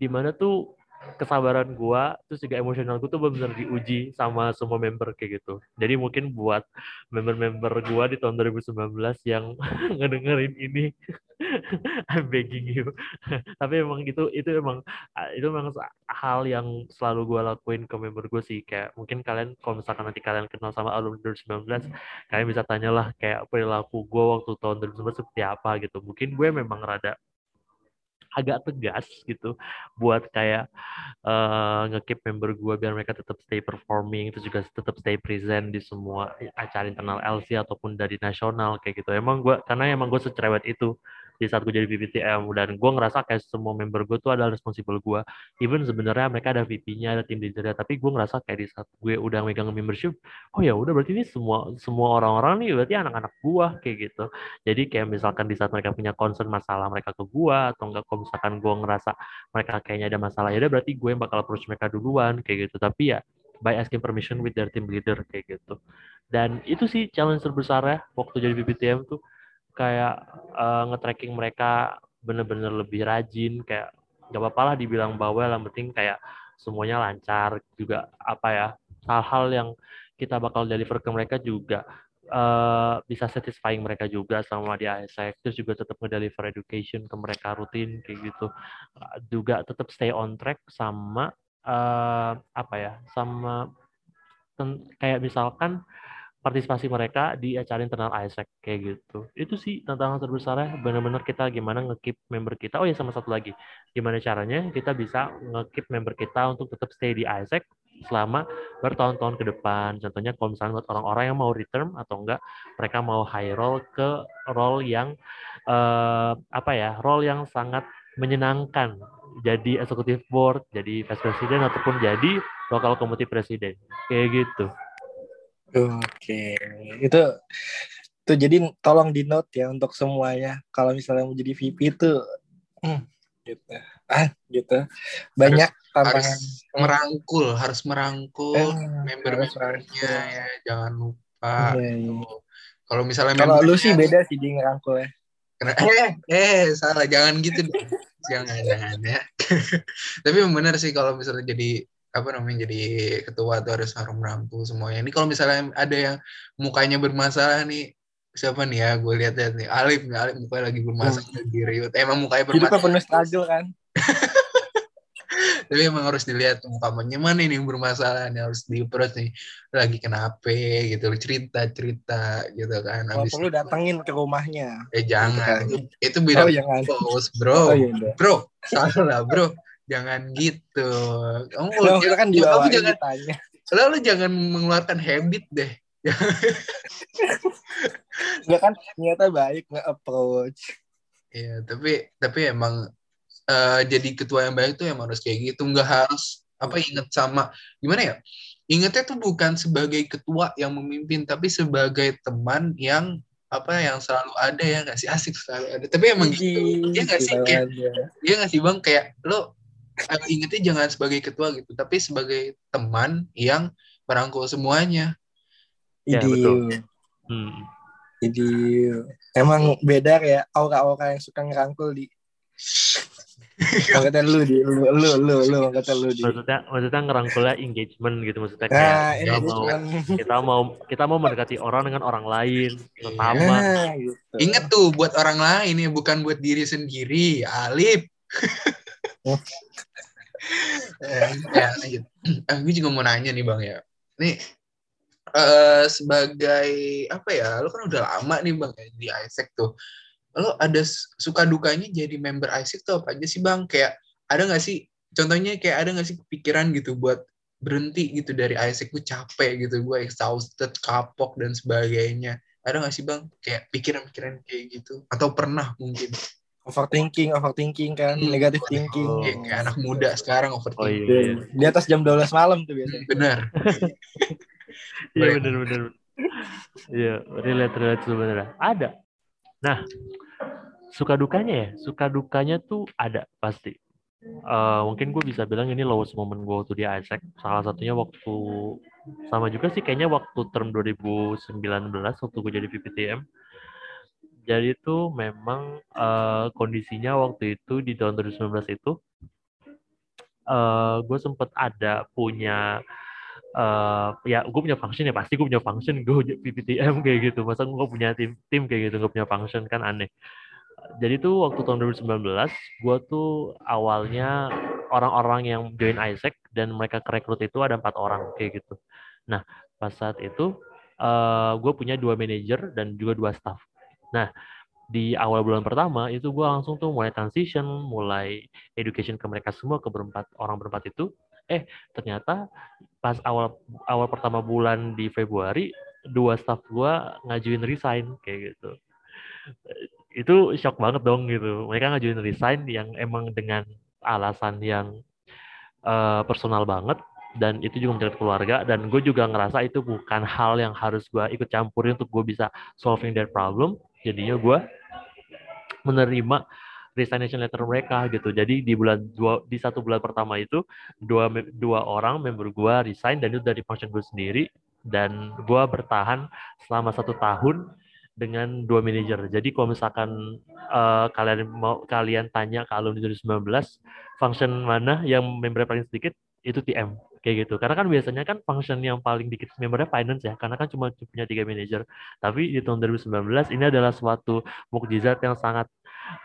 di mana tuh kesabaran gue, terus juga emosional gue tuh benar-benar diuji sama semua member kayak gitu. Jadi mungkin buat member-member gue di tahun 2019 yang [LAUGHS] ngedengerin ini, [LAUGHS] I'm begging you. [LAUGHS] Tapi emang itu itu emang itu emang hal yang selalu gue lakuin ke member gue sih kayak mungkin kalian kalau misalkan nanti kalian kenal sama alumni 2019 kalian bisa tanyalah kayak perilaku gue waktu tahun 2019 seperti apa gitu. Mungkin gue memang rada agak tegas gitu buat kayak uh, ngekip member gue biar mereka tetap stay performing itu juga tetap stay present di semua acara internal LC ataupun dari nasional kayak gitu. Emang gue karena emang gue secerewet itu di saat gue jadi VPTM dan gue ngerasa kayak semua member gue tuh adalah responsible gue even sebenarnya mereka ada VP-nya ada tim leader tapi gue ngerasa kayak di saat gue udah megang membership oh ya udah berarti ini semua semua orang-orang nih berarti anak-anak gue kayak gitu. Jadi kayak misalkan di saat mereka punya concern masalah mereka ke gue atau enggak kalau misalkan gue ngerasa mereka kayaknya ada masalah ya udah berarti gue yang bakal approach mereka duluan kayak gitu. Tapi ya by asking permission with their team leader kayak gitu. Dan itu sih challenge terbesar ya waktu jadi VPTM tuh kayak uh, nge-tracking mereka bener-bener lebih rajin kayak gak apa-apa lah dibilang bawel yang penting kayak semuanya lancar juga apa ya hal-hal yang kita bakal deliver ke mereka juga uh, bisa satisfying mereka juga sama di ASEC terus juga tetap ngedeliver education ke mereka rutin kayak gitu. Uh, juga tetap stay on track sama uh, apa ya sama kayak misalkan partisipasi mereka di acara internal ISEC kayak gitu. Itu sih tantangan terbesarnya benar-benar kita gimana ngekip member kita. Oh ya sama satu lagi, gimana caranya kita bisa ngekip member kita untuk tetap stay di ISEC selama bertahun-tahun ke depan. Contohnya kalau misalnya buat orang-orang yang mau return atau enggak mereka mau high role ke role yang uh, apa ya, role yang sangat menyenangkan jadi executive board, jadi vice president ataupun jadi local committee president kayak gitu. Oke, itu tuh jadi tolong di note ya untuk semuanya. Kalau misalnya mau jadi VP itu, hmm, gitu, ah, gitu, banyak harus, tantangan. Harus merangkul, harus merangkul eh, member-membernya ya, jangan lupa. Iya, iya. Kalau misalnya kalau lu sih beda sih di ngerangkul ya. [LAUGHS] eh, eh, salah, jangan gitu, jangan, jangan ya. [LAUGHS] Tapi benar sih kalau misalnya jadi apa namanya jadi ketua tuh harus harus merangkul semuanya. Ini kalau misalnya ada yang mukanya bermasalah nih siapa nih ya? Gue lihat lihat nih. Alif nih Alif mukanya lagi bermasalah hmm. lagi riut emang mukanya bermasalah. Hidupnya penuh struggle kan? [LAUGHS] Tapi emang harus dilihat muka mana nih bermasalah nih? Harus di approach nih. Lagi kenapa gitu cerita cerita gitu kan. Oh, perlu datengin ke rumahnya. Eh jangan. Itu, itu beda oh, bos bro. Oh, iya, bro salah bro jangan gitu. Kamu kalau kita kan kamu jangan ditanya. lalu jangan mengeluarkan habit deh. [LAUGHS] Enggak kan ternyata baik nggak approach Iya, tapi tapi emang uh, jadi ketua yang baik tuh emang harus kayak gitu, nggak harus apa inget sama gimana ya? Ingetnya tuh bukan sebagai ketua yang memimpin, tapi sebagai teman yang apa yang selalu ada ya nggak sih? Asik selalu ada. Tapi emang gitu, dia nggak sih? Kayak dia nggak sih bang? Kayak lo uh, ingetnya jangan sebagai ketua gitu, tapi sebagai teman yang merangkul semuanya. Ya, betul. Hmm. Jadi emang beda ya aura-aura yang suka ngerangkul di [LAUGHS] Angkatan lu di lu lu lu lu angkatan lu di. Maksudnya maksudnya ngerangkulnya engagement gitu maksudnya kayak nah, kita mau kita mau kita mau mendekati orang dengan orang lain pertama. Nah, gitu. Ingat tuh buat orang lain ya bukan buat diri sendiri. Alif. Eh, ya, lanjut. [CLEARS THROAT] Eh, gue juga mau nanya nih bang ya. Nih uh, sebagai apa ya? Lo kan udah lama nih bang ya, di Isaac tuh. Lo ada suka dukanya jadi member Isaac tuh apa aja sih bang? Kayak ada nggak sih? Contohnya kayak ada nggak sih pikiran gitu buat berhenti gitu dari Isaac gue capek gitu gue exhausted kapok dan sebagainya ada nggak sih bang kayak pikiran-pikiran kayak gitu atau pernah mungkin overthinking overthinking kan hmm. negatif thinking. Oh. ya, kayak anak muda sekarang overthinking. Oh, iya, iya. di atas jam 12 malam tuh biasanya. Benar. [LAUGHS] Iya benar benar iya relate relate sebenarnya. Ada. Nah suka dukanya ya? Suka dukanya tuh ada pasti. Uh, mungkin gue bisa bilang ini lowest moment gue waktu di Isaac. Salah satunya waktu sama juga sih kayaknya waktu term 2019 waktu gue jadi VPTM jadi itu memang uh, kondisinya waktu itu di tahun 2019 itu uh, eh, gue sempet ada punya uh, ya gue punya function ya pasti gue punya function gue PPTM kayak gitu. Masa gue punya tim tim kayak gitu gue punya function kan aneh. Jadi tuh waktu tahun 2019 gue tuh awalnya orang-orang yang join Isaac dan mereka kerekrut itu ada empat orang kayak gitu. Nah pas saat itu uh, gue punya dua manajer dan juga dua staff nah di awal bulan pertama itu gue langsung tuh mulai transition, mulai education ke mereka semua ke berempat orang berempat itu. Eh ternyata pas awal awal pertama bulan di Februari dua staff gue ngajuin resign kayak gitu. Itu shock banget dong gitu. Mereka ngajuin resign yang emang dengan alasan yang uh, personal banget dan itu juga menjadi keluarga dan gue juga ngerasa itu bukan hal yang harus gue ikut campurin untuk gue bisa solving their problem jadinya gue menerima resignation letter mereka gitu. Jadi di bulan dua di satu bulan pertama itu dua dua orang member gue resign dan itu dari function gue sendiri dan gue bertahan selama satu tahun dengan dua manajer. Jadi kalau misalkan uh, kalian mau kalian tanya ke alumni 2019 function mana yang member paling sedikit itu TM kayak gitu. Karena kan biasanya kan function yang paling dikit membernya finance ya, karena kan cuma punya tiga manajer. Tapi di tahun 2019 ini adalah suatu mukjizat yang sangat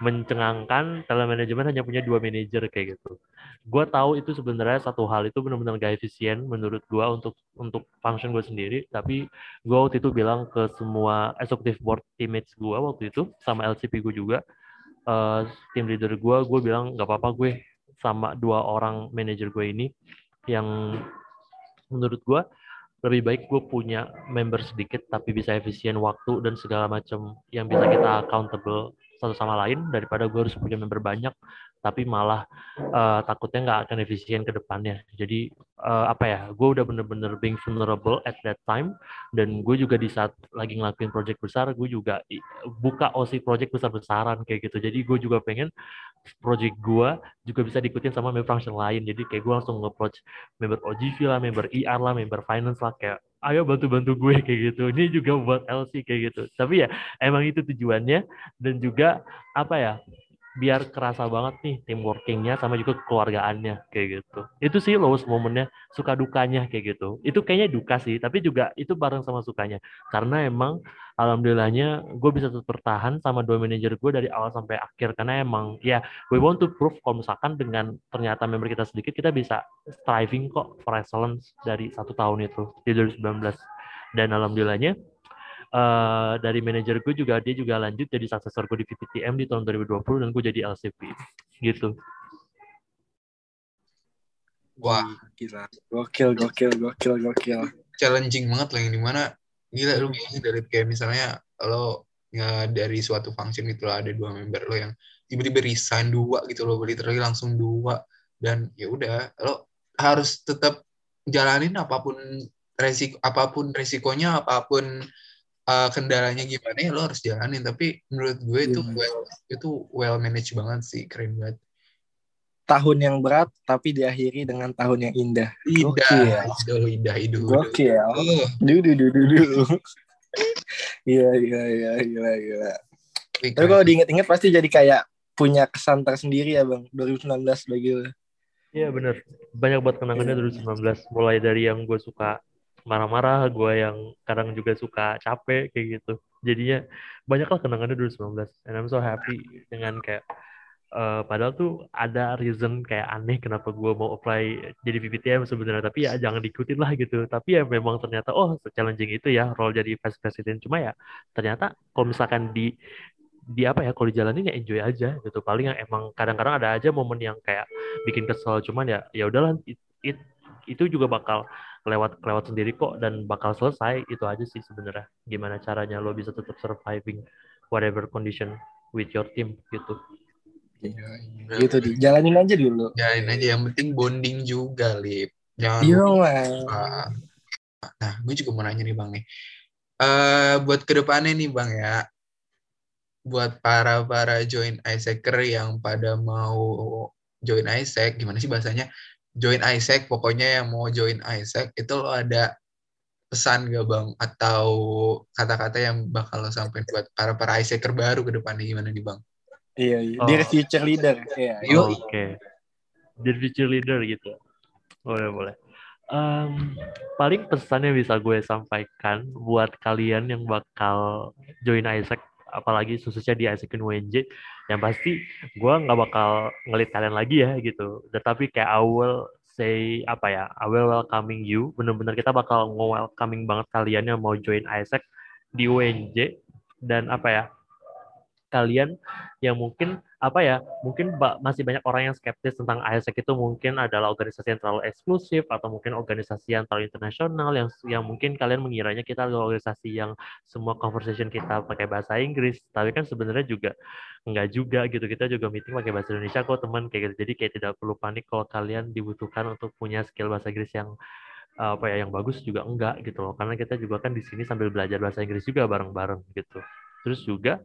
mencengangkan telemanajemen hanya punya dua manajer kayak gitu. Gue tahu itu sebenarnya satu hal itu benar-benar gak efisien menurut gue untuk untuk function gue sendiri. Tapi gue waktu itu bilang ke semua executive board teammates gue waktu itu sama LCP gue juga, uh, tim leader gue, gue bilang nggak apa-apa gue sama dua orang manajer gue ini yang menurut gue lebih baik gue punya member sedikit tapi bisa efisien waktu dan segala macam yang bisa kita accountable satu sama lain daripada gue harus punya member banyak tapi malah uh, takutnya nggak akan efisien ke depannya. Jadi uh, apa ya, gue udah bener-bener being vulnerable at that time dan gue juga di saat lagi ngelakuin project besar, gue juga buka OSI project besar-besaran kayak gitu. Jadi gue juga pengen project gue juga bisa diikutin sama member function lain. Jadi kayak gue langsung nge-approach member OGV lah, member IR lah, member finance lah kayak ayo bantu-bantu gue [LAUGHS] kayak gitu. Ini juga buat LC kayak gitu. Tapi ya emang itu tujuannya dan juga apa ya biar kerasa banget nih tim workingnya sama juga keluargaannya kayak gitu. Itu sih lowest momennya suka dukanya kayak gitu. Itu kayaknya duka sih, tapi juga itu bareng sama sukanya. Karena emang alhamdulillahnya gue bisa tetap bertahan sama dua manajer gue dari awal sampai akhir karena emang ya we want to prove kalau misalkan dengan ternyata member kita sedikit kita bisa striving kok for excellence dari satu tahun itu di 2019 dan alhamdulillahnya uh, dari manajer gue juga dia juga lanjut jadi successor gue di VPTM di tahun 2020 dan gue jadi LCP gitu. Wah, gila. Gokil, gokil, gokil, gokil. Challenging banget lah yang di mana gila lu kayaknya dari kayak misalnya lo ya, dari suatu function gitu lo ada dua member lo yang tiba-tiba resign dua gitu lo literally langsung dua dan ya udah lo harus tetap jalanin apa pun resiko apa pun resikonya apa pun uh, kendalanya gimana ya lo harus jalanin tapi menurut gue itu hmm. well itu well managed banget sih keren banget tahun yang berat tapi diakhiri dengan tahun yang indah indah itu indah itu Gokil. Oh. Dudu dudu dudu. Iya iya iya iya iya. Tapi kalau diinget-inget pasti jadi kayak punya kesan tersendiri ya bang 2019 bagi lo. Iya bener. Banyak buat kenangannya 2019. Mulai dari yang gue suka marah-marah, gue yang kadang juga suka capek kayak gitu. Jadinya banyak lah kenangannya 2019. And I'm so happy dengan kayak uh, padahal tuh ada reason kayak aneh kenapa gue mau apply jadi VPTM sebenarnya tapi ya jangan diikutin lah gitu tapi ya memang ternyata oh challenging itu ya role jadi vice president cuma ya ternyata kalau misalkan di di apa ya kalau dijalanin ya enjoy aja gitu paling yang emang kadang-kadang ada aja momen yang kayak bikin kesel cuman ya ya udahlah it, it, itu juga bakal lewat lewat sendiri kok dan bakal selesai itu aja sih sebenarnya. Gimana caranya lo bisa tetap surviving whatever condition with your team gitu. Iya, iya. gitu di. Jalanin aja dulu. Jalanin aja yang penting bonding juga lip. Jangan iya nah gue juga mau nanya nih bang nih. Uh, buat ke depannya nih bang ya. Buat para para join Isaacer yang pada mau join Isaac gimana sih bahasanya join Isaac pokoknya yang mau join Isaac itu lo ada pesan gak bang atau kata-kata yang bakal lo sampaikan buat para para Isaacer baru ke depannya gimana nih bang? Iya, iya. Oh. Dia future leader. Iya. Oh, Oke. Okay. Dia future leader gitu. Boleh boleh. Um, paling pesan yang bisa gue sampaikan buat kalian yang bakal join Isaac apalagi khususnya di Isaac UNJ yang pasti gue nggak bakal ngelit kalian lagi ya gitu. Tetapi kayak will say apa ya I will welcoming you. Bener-bener kita bakal nge-welcoming banget kalian yang mau join Isaac di UNJ dan apa ya kalian yang mungkin apa ya mungkin masih banyak orang yang skeptis tentang ASEC itu mungkin adalah organisasi yang terlalu eksklusif atau mungkin organisasi yang terlalu internasional yang yang mungkin kalian mengiranya kita adalah organisasi yang semua conversation kita pakai bahasa Inggris tapi kan sebenarnya juga enggak juga gitu. Kita juga meeting pakai bahasa Indonesia kok teman kayak gitu. Jadi kayak tidak perlu panik kalau kalian dibutuhkan untuk punya skill bahasa Inggris yang apa ya yang bagus juga enggak gitu loh. Karena kita juga kan di sini sambil belajar bahasa Inggris juga bareng-bareng gitu terus juga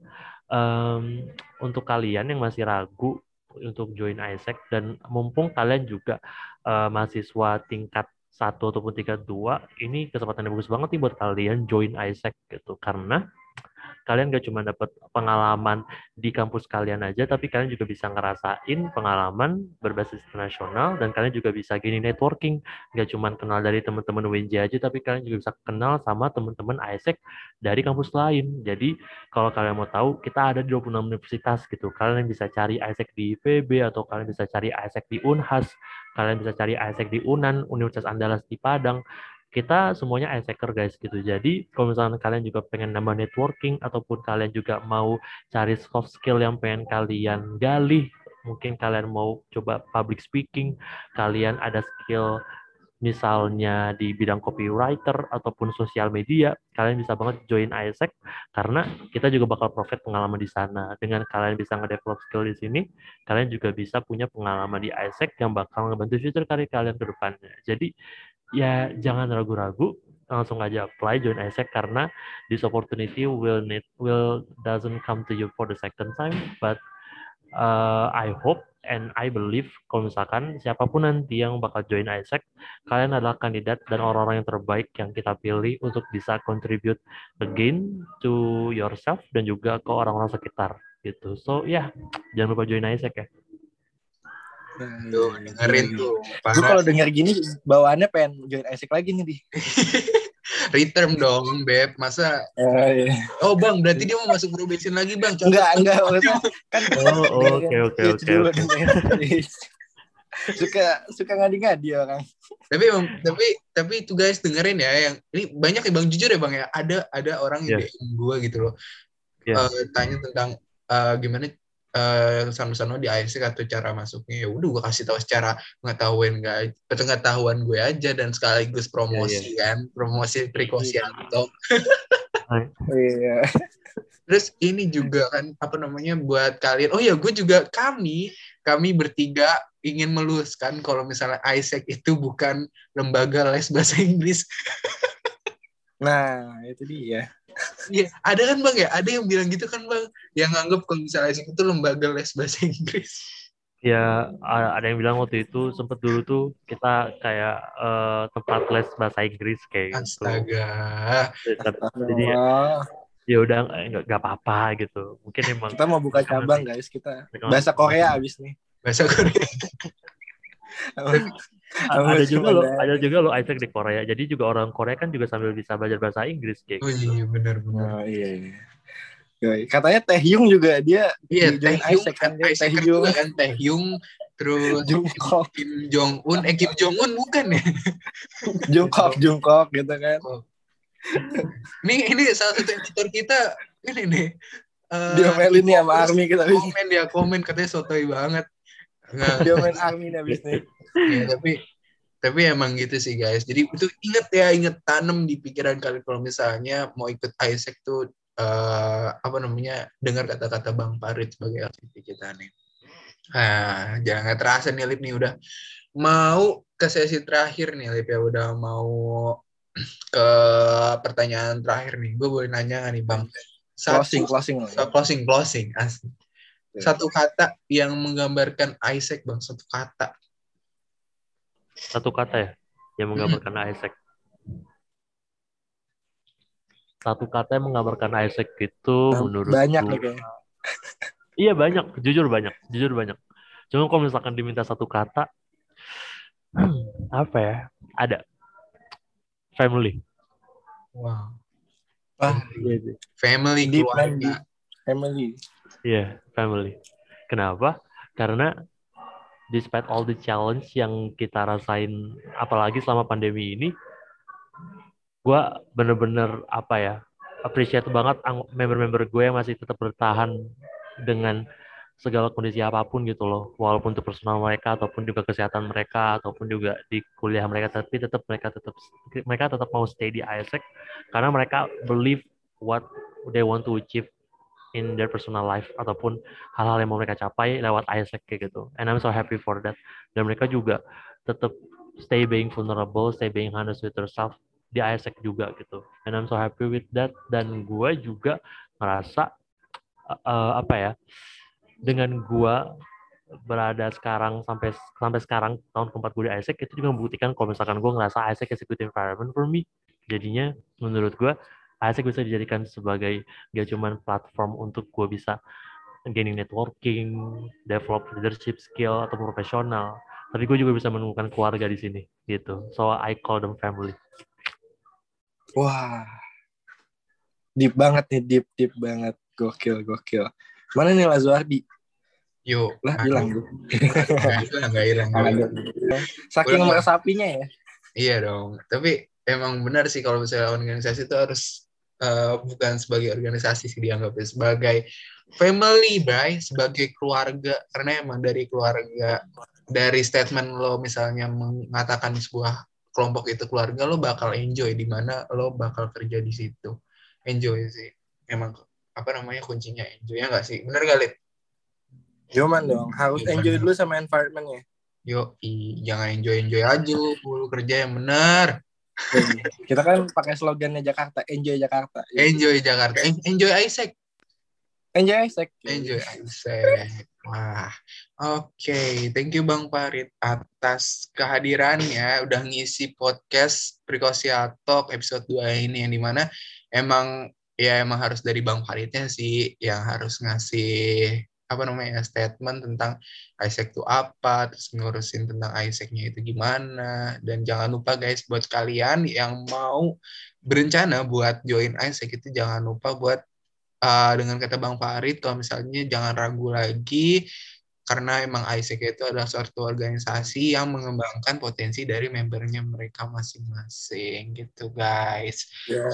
um, untuk kalian yang masih ragu untuk join ISEC dan mumpung kalian juga uh, mahasiswa tingkat satu ataupun tingkat dua, ini kesempatan yang bagus banget nih buat kalian join ISEC gitu. Karena kalian gak cuma dapat pengalaman di kampus kalian aja, tapi kalian juga bisa ngerasain pengalaman berbasis internasional dan kalian juga bisa gini networking. Gak cuma kenal dari teman-teman UNJ aja, tapi kalian juga bisa kenal sama teman-teman ISEC dari kampus lain. Jadi kalau kalian mau tahu, kita ada di 26 universitas gitu. Kalian bisa cari ISEC di IPB atau kalian bisa cari ISEC di Unhas, kalian bisa cari ISEC di UNAN, Universitas Andalas di Padang kita semuanya iSeeker guys gitu. Jadi kalau misalnya kalian juga pengen nambah networking ataupun kalian juga mau cari soft skill yang pengen kalian gali, mungkin kalian mau coba public speaking, kalian ada skill misalnya di bidang copywriter ataupun sosial media, kalian bisa banget join ISEC karena kita juga bakal profit pengalaman di sana. Dengan kalian bisa nge-develop skill di sini, kalian juga bisa punya pengalaman di ISEC yang bakal ngebantu future karir kalian ke depannya. Jadi ya jangan ragu-ragu. Langsung aja apply join ISEC karena this opportunity will need will doesn't come to you for the second time but uh, I hope and I believe kalau misalkan siapa pun nanti yang bakal join ISEC kalian adalah kandidat dan orang-orang yang terbaik yang kita pilih untuk bisa contribute again to yourself dan juga ke orang-orang sekitar gitu. So ya yeah, jangan lupa join ISEC ya Tuh, iya, dengerin iya. tuh. Gue kalau denger gini bawaannya pengen join Isaac lagi nih, di. [LAUGHS] Return dong, Beb. Masa uh, iya. Oh, Bang, berarti dia mau masuk probation lagi, Bang. Contoh, enggak, enggak, [LAUGHS] kan Oh, oke oke oke. suka suka ngadi-ngadi orang. Tapi tapi tapi itu guys dengerin ya yang ini banyak ya Bang jujur ya Bang ya. Ada ada orang yang yeah. DM gue gitu loh. Yeah. Uh, tanya tentang uh, gimana uh, eh, sama-sama di ASC atau cara masuknya. Ya udah gue kasih tahu secara pengetahuan gak pengetahuan gue aja dan sekaligus promosi yeah, yeah. kan promosi precaution gitu. Iya. Terus ini juga kan apa namanya buat kalian. Oh ya gue juga kami kami bertiga ingin meluruskan kalau misalnya ISEC itu bukan lembaga les bahasa Inggris. Nah itu dia Iya, ada kan bang ya, ada yang bilang gitu kan bang, yang nganggap kalau misalnya itu lembaga les bahasa Inggris. Ya, ada yang bilang waktu itu sempet dulu tuh kita kayak uh, tempat les bahasa Inggris kayak gitu. Astaga. Jadi ya, ya udah nggak nggak apa-apa gitu. Mungkin emang kita mau buka cabang guys kita bahasa Korea abis nih. Bahasa Korea. Ada juga lo ada juga lo Isaac di Korea. Jadi juga orang Korea kan juga sambil bisa belajar bahasa Inggris kayak oh iya benar benar. Oh, iya, iya. Katanya Taehyung juga dia iya, Taehyung kan, Taehyung kan Taehyung terus Jungkook Kim Jong Un eh Kim Jong Un bukan ya? [LAUGHS] Jungkook Jungkook gitu kan. Ini ini salah satu editor kita ini nih. Uh, dia main ini sama Army kita komen dia komen katanya sotoy banget dia main nih abis nih. Ya, tapi tapi emang gitu sih guys. Jadi itu inget ya inget tanam di pikiran kalian. Kalau misalnya mau ikut Isaac tuh uh, apa namanya dengar kata-kata Bang Farid sebagai aktivitas kita nih. Nah jangan terasa nih Lip nih udah mau ke sesi terakhir nih Lip ya. Udah mau ke pertanyaan terakhir nih. Gue boleh nanya gak nih Bang? Satu, closing closing closing closing. Asli satu kata yang menggambarkan Isaac bang satu kata satu kata ya yang menggambarkan hmm. Isaac. Satu kata yang menggambarkan Isaac itu nah, menurut banyak nih kayaknya. [LAUGHS] Iya banyak, jujur banyak, jujur banyak. Cuma kalau misalkan diminta satu kata, hmm, [CLEARS THROAT] apa ya? Ada family. Wow. Ah, family keluarga. Family. Iya, yeah, family. Kenapa? Karena despite all the challenge yang kita rasain, apalagi selama pandemi ini, gue bener-bener apa ya, appreciate banget member-member gue yang masih tetap bertahan dengan segala kondisi apa pun gitu loh walaupun itu personal mereka ataupun juga kesehatan mereka ataupun juga di kuliah mereka tapi tetap mereka tetap mereka tetap mau stay di ISEC karena mereka believe what they want to achieve in their personal life ataupun hal-hal yang mau mereka capai lewat ISEC kayak gitu. And I'm so happy for that. Dan mereka juga tetap stay being vulnerable stay being honest with yourself di ISEC juga gitu. And I'm so happy with that. Dan gue juga ngerasa uh, apa ya dengan gua berada sekarang sampai sampai sekarang tahun keempat gue di ISEC itu juga membuktikan kalau misalkan gue ngerasa ISEC is a good environment for me. Jadinya menurut gue ISEC bisa dijadikan sebagai gak cuma platform untuk gue bisa gaining networking, develop leadership skill atau profesional, tapi gue juga bisa menemukan keluarga di sini gitu. So I call them family. Wah, deep banget nih, deep deep banget, gokil gokil. Mana nih Lazuardi? Yuk. Lah hilang tuh. Enggak hilang. Saking sapinya ya. Iya dong. Tapi emang benar sih kalau misalnya organisasi itu harus uh, bukan sebagai organisasi sih dianggapnya sebagai family, bray, sebagai keluarga. Karena emang dari keluarga, dari statement lo misalnya mengatakan sebuah kelompok itu keluarga, lo bakal enjoy di mana lo bakal kerja di situ. Enjoy sih. Emang apa namanya kuncinya enjoy ya nggak sih bener gak Lid? Cuman dong harus Cuman. enjoy dulu sama environmentnya Yo, i, jangan enjoy enjoy aja lu, lu kerja yang benar. Kita kan pakai slogannya Jakarta, enjoy Jakarta. Enjoy Jakarta, enjoy Isaac. Enjoy Isaac. Enjoy Isaac. Wah, oke. Okay. Thank you Bang Farid atas kehadirannya. Udah ngisi podcast Precaution Talk episode 2 ini yang di mana emang ya emang harus dari Bang Faridnya sih yang harus ngasih apa namanya statement tentang Isaac itu apa, terus ngurusin tentang Isaacnya itu gimana, dan jangan lupa guys buat kalian yang mau berencana buat join Isaac itu jangan lupa buat uh, dengan kata Bang Farid kalau misalnya jangan ragu lagi karena emang Isaac itu adalah suatu organisasi yang mengembangkan potensi dari membernya mereka masing-masing gitu guys. Ya,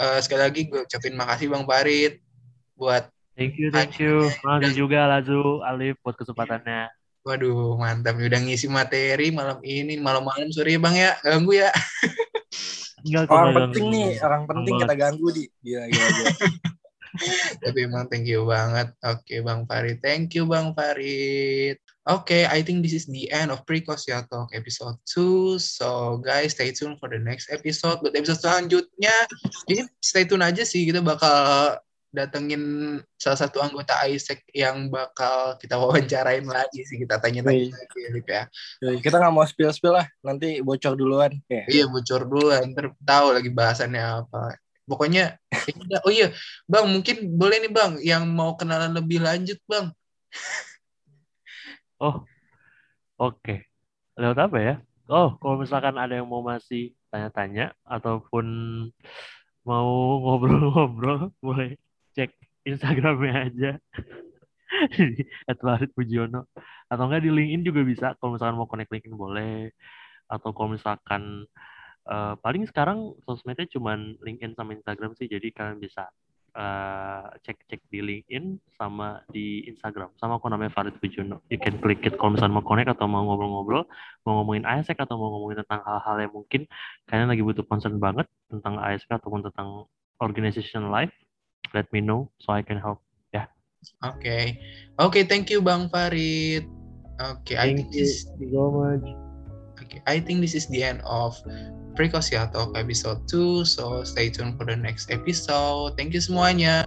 uh, sekali lagi gue ucapin makasih Bang Farid buat Thank you, thank you. Makasih juga Lazu, Alif buat kesempatannya. Waduh, mantap. Udah ngisi materi malam ini, malam-malam. Sorry ya Bang ya, ganggu ya. Enggak, orang penting nih, orang penting kita ganggu di. Gila, gila, gila. [LAUGHS] Tapi emang thank you banget. Oke okay, Bang Farid. Thank you Bang Farid. Oke, okay, I think this is the end of Precosia Talk episode 2. So guys, stay tuned for the next episode. Buat episode selanjutnya, ini stay tune aja sih. Kita bakal datengin salah satu anggota ISEC yang bakal kita wawancarain lagi sih. Kita tanya-tanya lagi ya. Kita nggak mau spill-spill lah. Nanti bocor duluan. Yeah. Iya, bocor duluan. Ntar tahu lagi bahasannya apa. Pokoknya, ya oh iya, Bang, mungkin boleh nih Bang, yang mau kenalan lebih lanjut Bang. [LAUGHS] Oh, oke. Okay. Lewat apa ya? Oh, kalau misalkan ada yang mau masih tanya-tanya ataupun mau ngobrol-ngobrol, [LAUGHS] boleh cek Instagramnya aja [LAUGHS] di Edward Pujiono. Atau enggak di LinkedIn juga bisa. Kalau misalkan mau connect LinkedIn boleh. Atau kalau misalkan uh, paling sekarang sosmednya cuma LinkedIn sama Instagram sih. Jadi kalian bisa cek-cek uh, di LinkedIn sama di Instagram. Sama aku namanya Farid Pujono. You can click it kalau misalnya mau connect atau mau ngobrol-ngobrol, mau ngomongin ASEC atau mau ngomongin tentang hal-hal yang mungkin kalian lagi butuh concern banget tentang ASEC ataupun tentang organization life, let me know so I can help. Ya. Yeah. Oke. Okay. Oke, okay, thank you Bang Farid. Oke, okay, I think this so much. Okay, I think this is the end of Precausia Talk episode 2. So stay tuned for the next episode. Thank you semuanya.